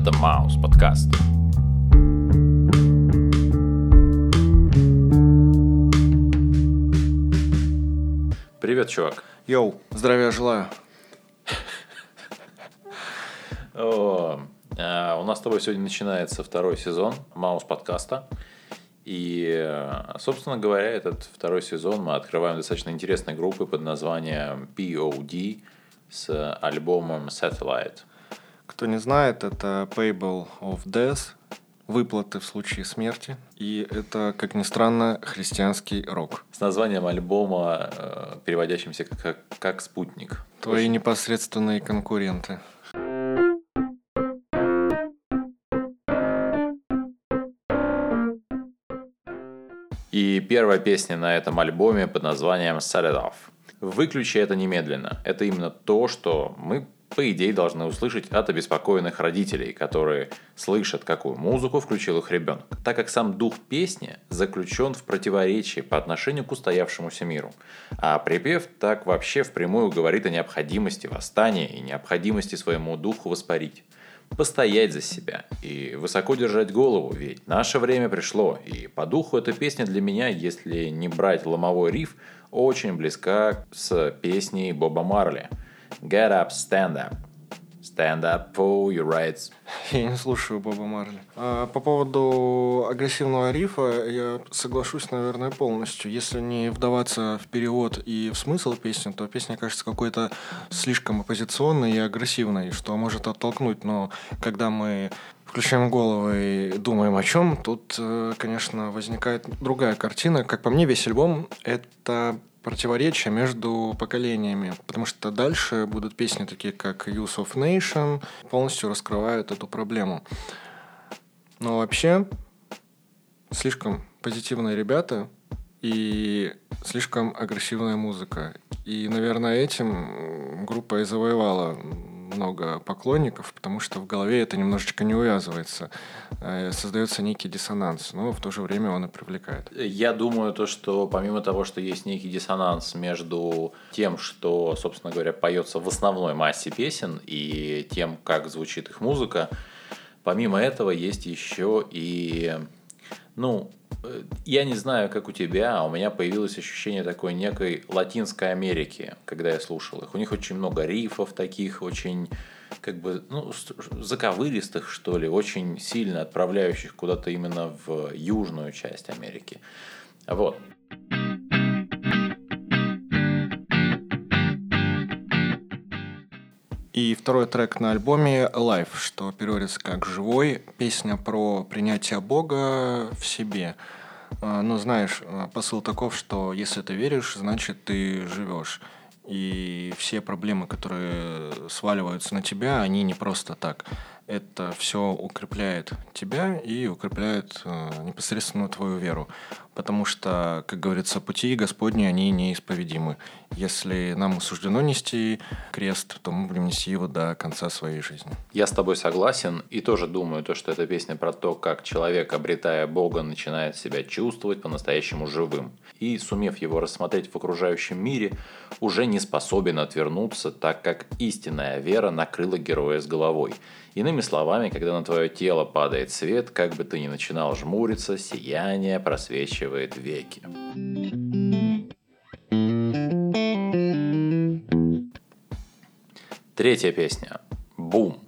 Это Маус подкаст. Привет, чувак. Йоу, здравия желаю. О, а, у нас с тобой сегодня начинается второй сезон Маус подкаста. И, э, собственно говоря, этот второй сезон мы открываем достаточно интересной группой под названием POD с альбомом Satellite. Кто не знает, это Payable of Death, выплаты в случае смерти. И это, как ни странно, христианский рок. С названием альбома, э, переводящимся как, как, «Спутник». Твои непосредственные конкуренты. И первая песня на этом альбоме под названием Set It Off. Выключи это немедленно. Это именно то, что мы по идее, должны услышать от обеспокоенных родителей, которые слышат, какую музыку включил их ребенок, так как сам дух песни заключен в противоречии по отношению к устоявшемуся миру. А припев так вообще впрямую говорит о необходимости восстания и необходимости своему духу воспарить. Постоять за себя и высоко держать голову, ведь наше время пришло, и по духу эта песня для меня, если не брать ломовой риф, очень близка с песней Боба Марли – Get up, stand up. Stand up for your rights. Я не слушаю Боба Марли. А, по поводу агрессивного рифа я соглашусь, наверное, полностью. Если не вдаваться в перевод и в смысл песни, то песня кажется какой-то слишком оппозиционной и агрессивной, что может оттолкнуть. Но когда мы включаем головы и думаем о чем, тут, э, конечно, возникает другая картина. Как по мне, весь альбом — это противоречия между поколениями, потому что дальше будут песни такие, как Use of Nation, полностью раскрывают эту проблему. Но вообще слишком позитивные ребята и слишком агрессивная музыка. И, наверное, этим группа и завоевала много поклонников, потому что в голове это немножечко не увязывается. Э, создается некий диссонанс, но в то же время он и привлекает. Я думаю, то, что помимо того, что есть некий диссонанс между тем, что, собственно говоря, поется в основной массе песен, и тем, как звучит их музыка, помимо этого есть еще и ну, э, я не знаю, как у тебя, а у меня появилось ощущение такой некой Латинской Америки, когда я слушал их. У них очень много рифов таких, очень как бы, ну, заковыристых, что ли, очень сильно отправляющих куда-то именно в южную часть Америки. Вот. И второй трек на альбоме Life, что переводится как «Живой», песня про принятие Бога в себе. А, ну, знаешь, а, посыл таков, что если ты веришь, значит ты живешь. И все проблемы, которые сваливаются на тебя, они не просто так. Это все укрепляет тебя и укрепляет э, непосредственно твою веру. Потому что, как говорится, пути Господни, они неисповедимы. Если нам суждено нести крест, то мы будем нести его до конца своей жизни. Я с тобой согласен и тоже думаю, то, что эта песня про то, как человек, обретая Бога, начинает себя чувствовать по-настоящему живым. И, сумев его рассмотреть в окружающем мире, уже не способен отвернуться, так как истинная вера накрыла героя с головой. Иными словами, когда на твое тело падает свет, как бы ты ни начинал жмуриться, сияние просвечивает веки. Третья песня. Бум.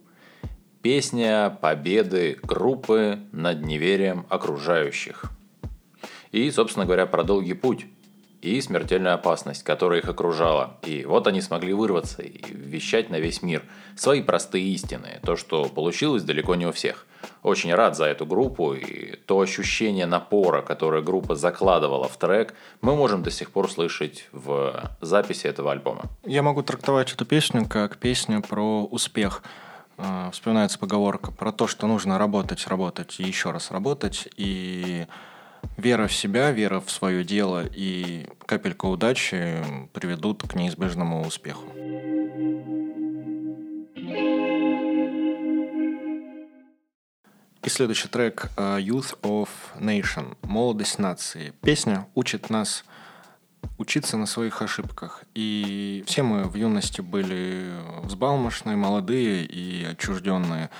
Песня победы группы над неверием окружающих. И, собственно говоря, про долгий путь и смертельную опасность, которая их окружала. И вот они смогли вырваться и вещать на весь мир свои простые истины, то, что получилось далеко не у всех. Очень рад за эту группу и то ощущение напора, которое группа закладывала в трек, мы можем до сих пор слышать в записи этого альбома. Я могу трактовать эту песню как песню про успех. А, вспоминается поговорка про то, что нужно работать, работать и еще раз работать. И вера в себя, вера в свое дело и капелька удачи приведут к неизбежному успеху. И следующий трек uh, Youth of Nation, молодость нации. Песня учит нас учиться на своих ошибках. И все мы в юности были взбалмошные, молодые и отчужденные.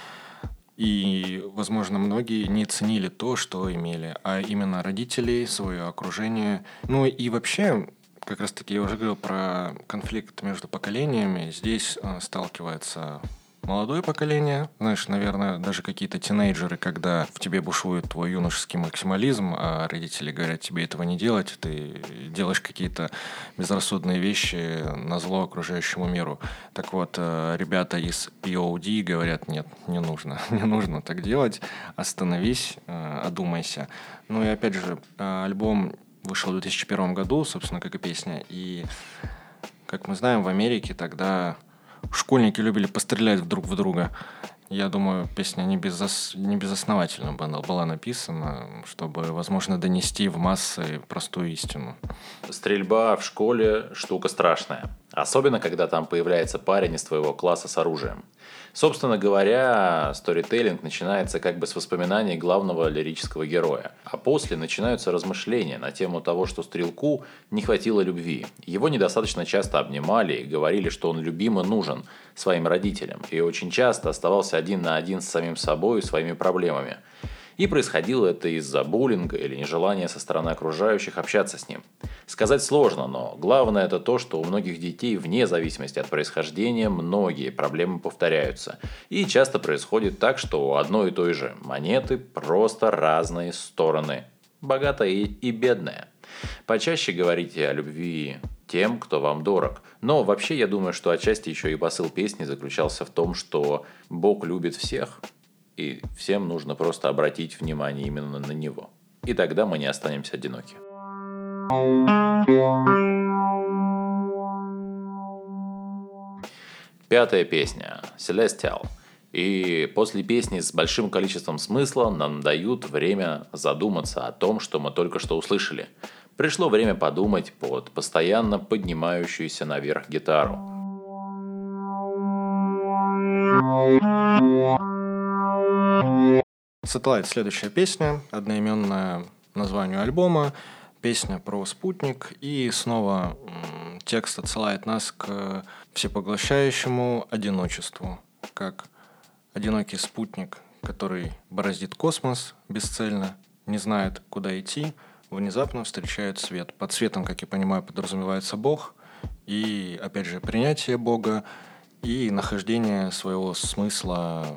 И, возможно, многие не ценили то, что имели, а именно родителей, свое окружение. Ну и вообще, как раз таки я уже говорил про конфликт между поколениями. Здесь э, сталкивается молодое поколение, знаешь, наверное, даже какие-то тинейджеры, когда в тебе бушует твой юношеский максимализм, а родители говорят тебе этого не делать, ты делаешь какие-то безрассудные вещи на зло окружающему миру. Так вот, э, ребята из POD говорят, нет, не нужно, не нужно так делать, остановись, э, одумайся. Ну и опять же, э, альбом вышел в 2001 году, собственно, как и песня, и, как мы знаем, в Америке тогда школьники любили пострелять друг в друга. Я думаю, песня не, безос... не безосновательно была написана, чтобы, возможно, донести в массы простую истину. Стрельба в школе – штука страшная. Особенно, когда там появляется парень из твоего класса с оружием. Собственно говоря, сторителлинг начинается как бы с воспоминаний главного лирического героя. А после начинаются размышления на тему того, что стрелку не хватило любви. Его недостаточно часто обнимали и говорили, что он любим и нужен своим родителям. И очень часто оставался один на один с самим собой и своими проблемами. И происходило это из-за буллинга или нежелания со стороны окружающих общаться с ним. Сказать сложно, но главное это то, что у многих детей, вне зависимости от происхождения, многие проблемы повторяются. И часто происходит так, что у одной и той же монеты просто разные стороны. Богатая и бедная. Почаще говорите о любви тем, кто вам дорог. Но вообще я думаю, что отчасти еще и посыл песни заключался в том, что Бог любит всех, и всем нужно просто обратить внимание именно на него. И тогда мы не останемся одиноки. Пятая песня Celestial. И после песни с большим количеством смысла нам дают время задуматься о том, что мы только что услышали. Пришло время подумать под постоянно поднимающуюся наверх гитару. Satellite следующая песня, одноименная названию альбома, песня про спутник, и снова текст отсылает нас к всепоглощающему одиночеству, как одинокий спутник, который бороздит космос бесцельно, не знает, куда идти, внезапно встречает свет. Под светом, как я понимаю, подразумевается Бог, и, опять же, принятие Бога, и нахождение своего смысла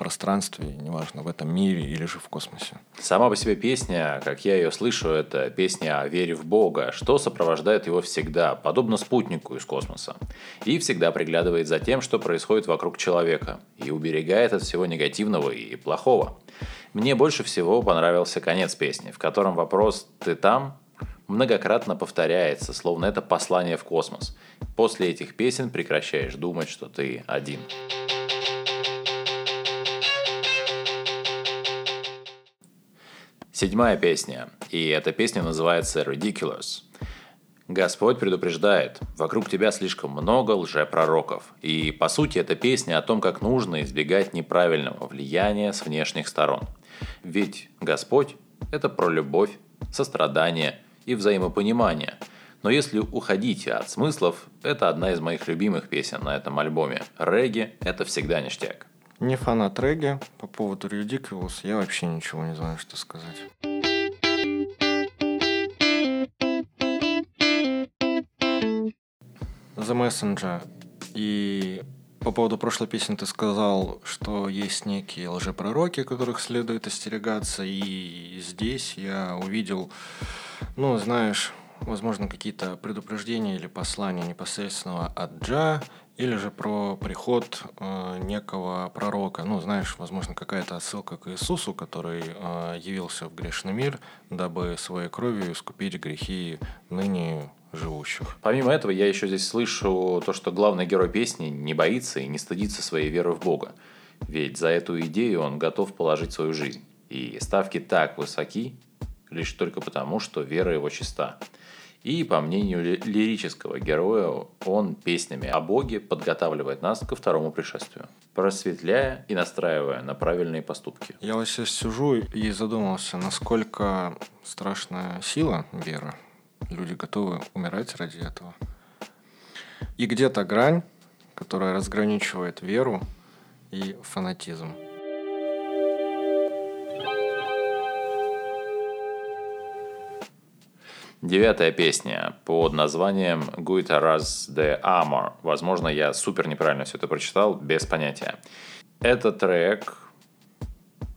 пространстве, неважно, в этом мире или же в космосе. Сама по себе песня, как я ее слышу, это песня о вере в Бога, что сопровождает его всегда, подобно спутнику из космоса. И всегда приглядывает за тем, что происходит вокруг человека, и уберегает от всего негативного и плохого. Мне больше всего понравился конец песни, в котором вопрос «ты там?» многократно повторяется, словно это послание в космос. После этих песен прекращаешь думать, что ты один. Седьмая песня, и эта песня называется Ridiculous. Господь предупреждает, вокруг тебя слишком много лжепророков. И по сути эта песня о том, как нужно избегать неправильного влияния с внешних сторон. Ведь Господь – это про любовь, сострадание и взаимопонимание. Но если уходить от смыслов, это одна из моих любимых песен на этом альбоме. Регги – это всегда ништяк. Не фанат регги. По поводу Ridiculous я вообще ничего не знаю, что сказать. The Messenger. И по поводу прошлой песни ты сказал, что есть некие лжепророки, которых следует остерегаться. И здесь я увидел, ну, знаешь, возможно, какие-то предупреждения или послания непосредственного от Джа или же про приход э, некого пророка. Ну, знаешь, возможно, какая-то отсылка к Иисусу, который э, явился в грешный мир, дабы своей кровью искупить грехи ныне живущих. Помимо этого, я еще здесь слышу то, что главный герой песни не боится и не стыдится своей веры в Бога. Ведь за эту идею он готов положить свою жизнь. И ставки так высоки, лишь только потому, что вера его чиста. И, по мнению лирического героя, он песнями о Боге подготавливает нас ко второму пришествию, просветляя и настраивая на правильные поступки. Я вот сейчас сижу и задумался, насколько страшная сила веры. люди готовы умирать ради этого. И где-то грань, которая разграничивает веру и фанатизм. Девятая песня под названием Guitaras de Amor. Возможно, я супер неправильно все это прочитал, без понятия. Это трек,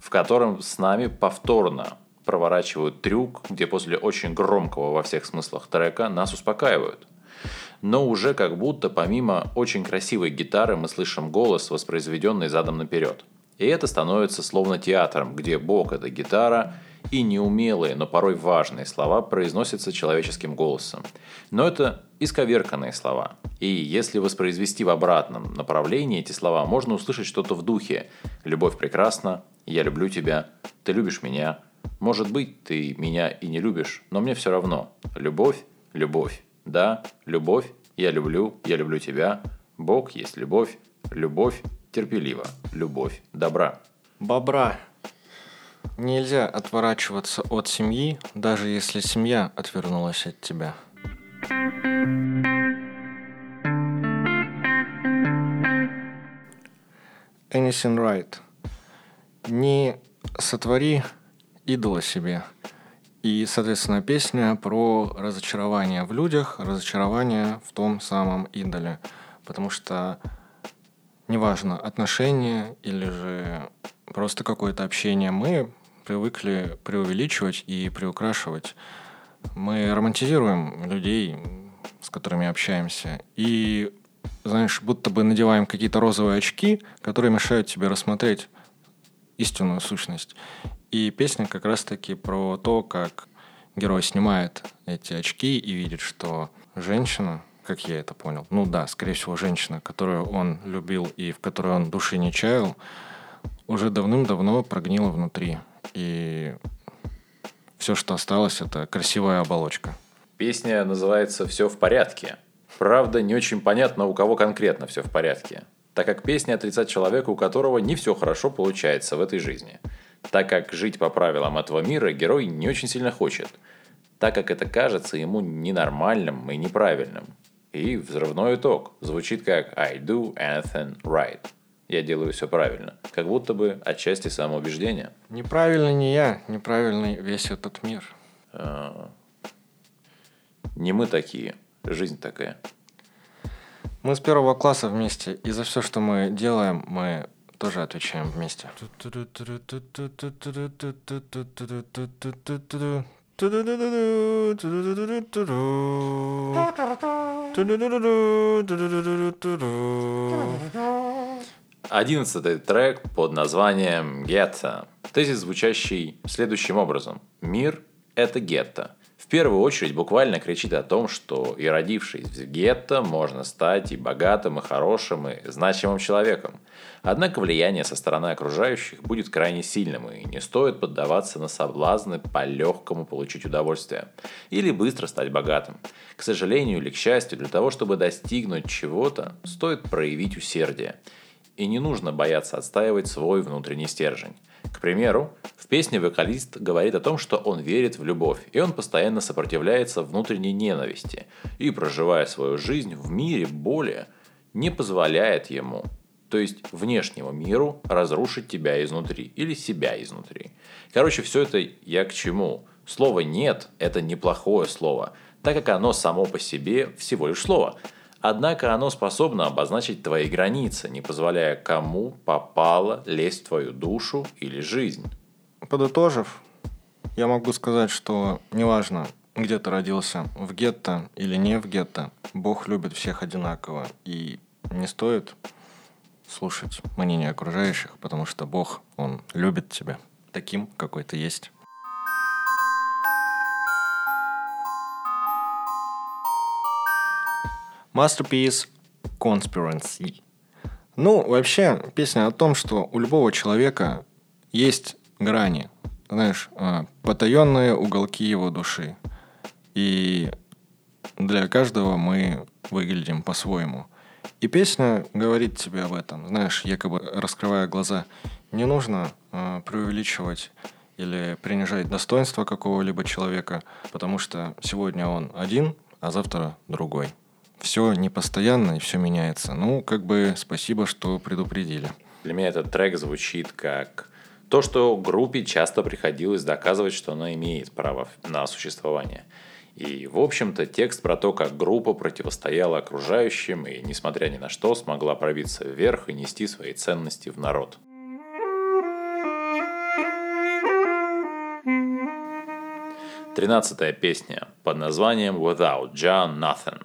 в котором с нами повторно проворачивают трюк, где после очень громкого во всех смыслах трека нас успокаивают. Но уже как будто помимо очень красивой гитары мы слышим голос, воспроизведенный задом наперед. И это становится словно театром, где бог – это гитара – и неумелые, но порой важные слова произносятся человеческим голосом. Но это исковерканные слова. И если воспроизвести в обратном направлении эти слова, можно услышать что-то в духе «Любовь прекрасна», «Я люблю тебя», «Ты любишь меня», «Может быть, ты меня и не любишь, но мне все равно». «Любовь, любовь». «Да, любовь, я люблю, я люблю тебя». «Бог есть любовь», «Любовь терпелива», «Любовь добра». Бобра. Нельзя отворачиваться от семьи, даже если семья отвернулась от тебя. Anything right. Не сотвори идола себе. И, соответственно, песня про разочарование в людях, разочарование в том самом идоле. Потому что неважно, отношения или же просто какое-то общение, мы привыкли преувеличивать и приукрашивать. Мы романтизируем людей, с которыми общаемся, и, знаешь, будто бы надеваем какие-то розовые очки, которые мешают тебе рассмотреть истинную сущность. И песня как раз-таки про то, как герой снимает эти очки и видит, что женщина, как я это понял, ну да, скорее всего, женщина, которую он любил и в которой он души не чаял, уже давным-давно прогнила внутри и все, что осталось, это красивая оболочка. Песня называется «Все в порядке». Правда, не очень понятно, у кого конкретно все в порядке, так как песня отрицает человека, у которого не все хорошо получается в этой жизни. Так как жить по правилам этого мира герой не очень сильно хочет, так как это кажется ему ненормальным и неправильным. И взрывной итог звучит как «I do anything right» я делаю все правильно. Как будто бы отчасти самоубеждения. Неправильно не я, неправильный весь этот мир. А, не мы такие, жизнь такая. Мы с первого класса вместе, и за все, что мы делаем, мы тоже отвечаем вместе. Одиннадцатый трек под названием «Гетто». Тезис, звучащий следующим образом. Мир – это гетто. Первую очередь буквально кричит о том, что и родившись в гетто, можно стать и богатым, и хорошим, и значимым человеком. Однако влияние со стороны окружающих будет крайне сильным, и не стоит поддаваться на соблазны по-легкому получить удовольствие. Или быстро стать богатым. К сожалению или к счастью, для того, чтобы достигнуть чего-то, стоит проявить усердие – и не нужно бояться отстаивать свой внутренний стержень. К примеру, в песне вокалист говорит о том, что он верит в любовь, и он постоянно сопротивляется внутренней ненависти, и, проживая свою жизнь в мире боли, не позволяет ему, то есть внешнему миру, разрушить тебя изнутри или себя изнутри. Короче, все это я к чему? Слово «нет» – это неплохое слово, так как оно само по себе всего лишь слово – Однако оно способно обозначить твои границы, не позволяя кому попало лезть в твою душу или жизнь. Подытожив, я могу сказать, что неважно, где ты родился, в гетто или не в гетто, Бог любит всех одинаково. И не стоит слушать мнение окружающих, потому что Бог, Он любит тебя таким, какой ты есть. Masterpiece Conspiracy. Ну, вообще, песня о том, что у любого человека есть грани, знаешь, а, потаенные уголки его души. И для каждого мы выглядим по-своему. И песня говорит тебе об этом, знаешь, якобы раскрывая глаза. Не нужно э, преувеличивать или принижать достоинство какого-либо человека, потому что сегодня он один, а завтра другой. Все непостоянно и все меняется. Ну, как бы спасибо, что предупредили. Для меня этот трек звучит как то, что группе часто приходилось доказывать, что она имеет право на существование. И, в общем-то, текст про то, как группа противостояла окружающим и, несмотря ни на что, смогла пробиться вверх и нести свои ценности в народ. Тринадцатая песня под названием Without John Nothing.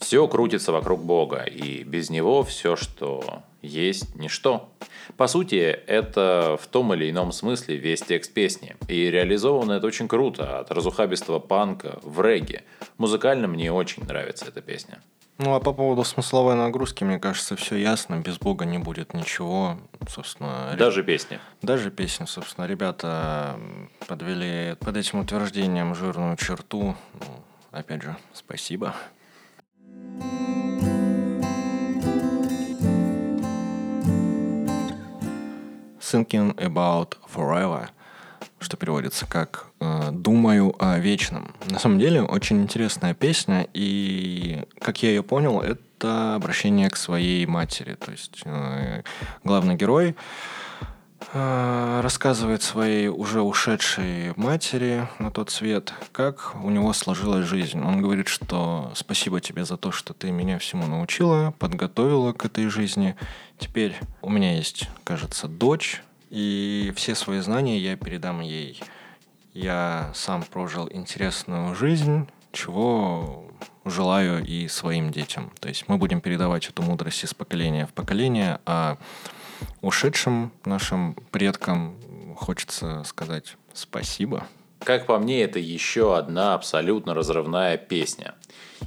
Все крутится вокруг Бога, и без него все, что есть, ничто. По сути, это в том или ином смысле весь текст песни. И реализовано это очень круто, от разухабистого панка в регги. Музыкально мне очень нравится эта песня. Ну, а по поводу смысловой нагрузки, мне кажется, все ясно. Без Бога не будет ничего, собственно. Даже песни. Даже песни, собственно. Ребята подвели под этим утверждением жирную черту. Ну, опять же, спасибо. Thinking About Forever, что переводится как э, «Думаю о вечном». На самом деле, очень интересная песня, и, как я ее понял, это обращение к своей матери. То есть э, главный герой рассказывает своей уже ушедшей матери на тот свет, как у него сложилась жизнь. Он говорит, что спасибо тебе за то, что ты меня всему научила, подготовила к этой жизни. Теперь у меня есть, кажется, дочь, и все свои знания я передам ей. Я сам прожил интересную жизнь, чего желаю и своим детям. То есть мы будем передавать эту мудрость из поколения в поколение, а ушедшим нашим предкам хочется сказать спасибо. Как по мне, это еще одна абсолютно разрывная песня.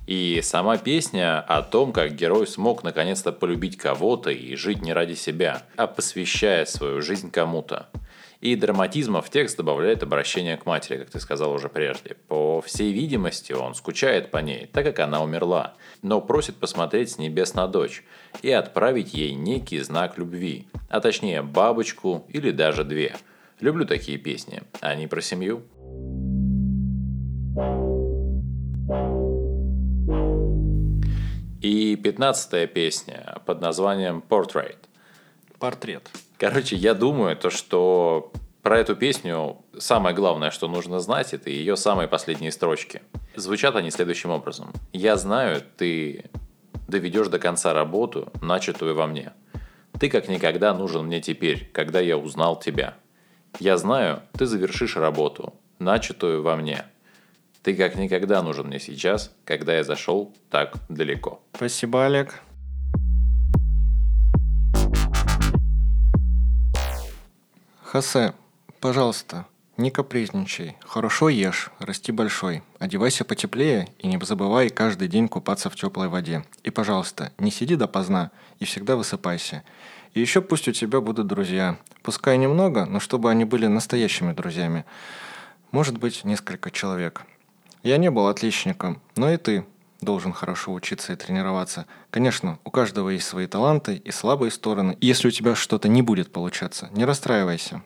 И сама песня о том, как герой смог наконец-то полюбить кого-то и жить не ради себя, а посвящая свою жизнь кому-то. И драматизма в текст добавляет обращение к матери, как ты сказал уже прежде. По всей видимости, он скучает по ней, так как она умерла, но просит посмотреть с небес на дочь и отправить ей некий знак любви, а точнее бабочку или даже две. Люблю такие песни, они про семью. И пятнадцатая песня под названием Portrait. Портрет. Короче, я думаю, то, что про эту песню самое главное, что нужно знать, это ее самые последние строчки. Звучат они следующим образом. «Я знаю, ты доведешь до конца работу, начатую во мне. Ты как никогда нужен мне теперь, когда я узнал тебя. Я знаю, ты завершишь работу, начатую во мне. Ты как никогда нужен мне сейчас, когда я зашел так далеко. Спасибо, Олег. Хосе, пожалуйста, не капризничай. Хорошо ешь, расти большой. Одевайся потеплее и не забывай каждый день купаться в теплой воде. И, пожалуйста, не сиди допоздна и всегда высыпайся. И еще пусть у тебя будут друзья. Пускай немного, но чтобы они были настоящими друзьями. Может быть, несколько человек. Я не был отличником, но и ты должен хорошо учиться и тренироваться. Конечно, у каждого есть свои таланты и слабые стороны. Если у тебя что-то не будет получаться, не расстраивайся.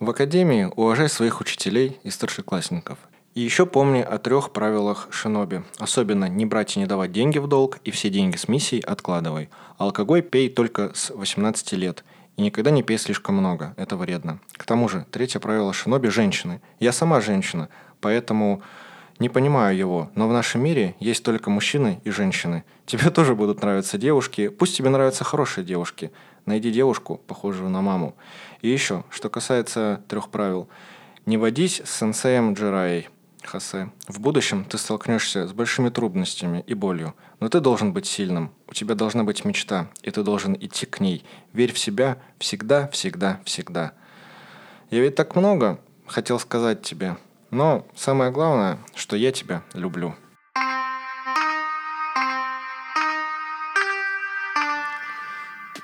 В академии уважай своих учителей и старшеклассников. И еще помни о трех правилах шиноби. Особенно не брать и не давать деньги в долг, и все деньги с миссией откладывай. Алкоголь пей только с 18 лет. И никогда не пей слишком много, это вредно. К тому же, третье правило шиноби – женщины. Я сама женщина, поэтому не понимаю его, но в нашем мире есть только мужчины и женщины. Тебе тоже будут нравиться девушки, пусть тебе нравятся хорошие девушки. Найди девушку, похожую на маму. И еще, что касается трех правил. Не водись с сенсеем Джираей, Хосе. В будущем ты столкнешься с большими трудностями и болью, но ты должен быть сильным. У тебя должна быть мечта, и ты должен идти к ней. Верь в себя всегда, всегда, всегда. Я ведь так много хотел сказать тебе, но самое главное, что я тебя люблю.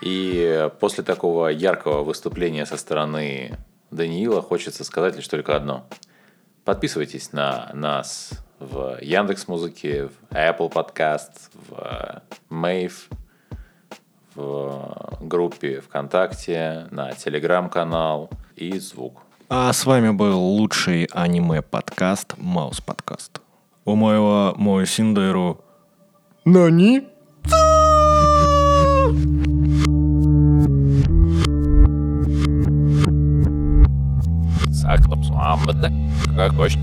И после такого яркого выступления со стороны Даниила хочется сказать лишь только одно. Подписывайтесь на нас в Яндекс Музыке, в Apple Podcast, в Mave, в группе ВКонтакте, на Телеграм-канал и звук. А с вами был лучший аниме-подкаст Маус Подкаст. У моего мой синдеру Нани? Саклапсуамбада, как хочешь.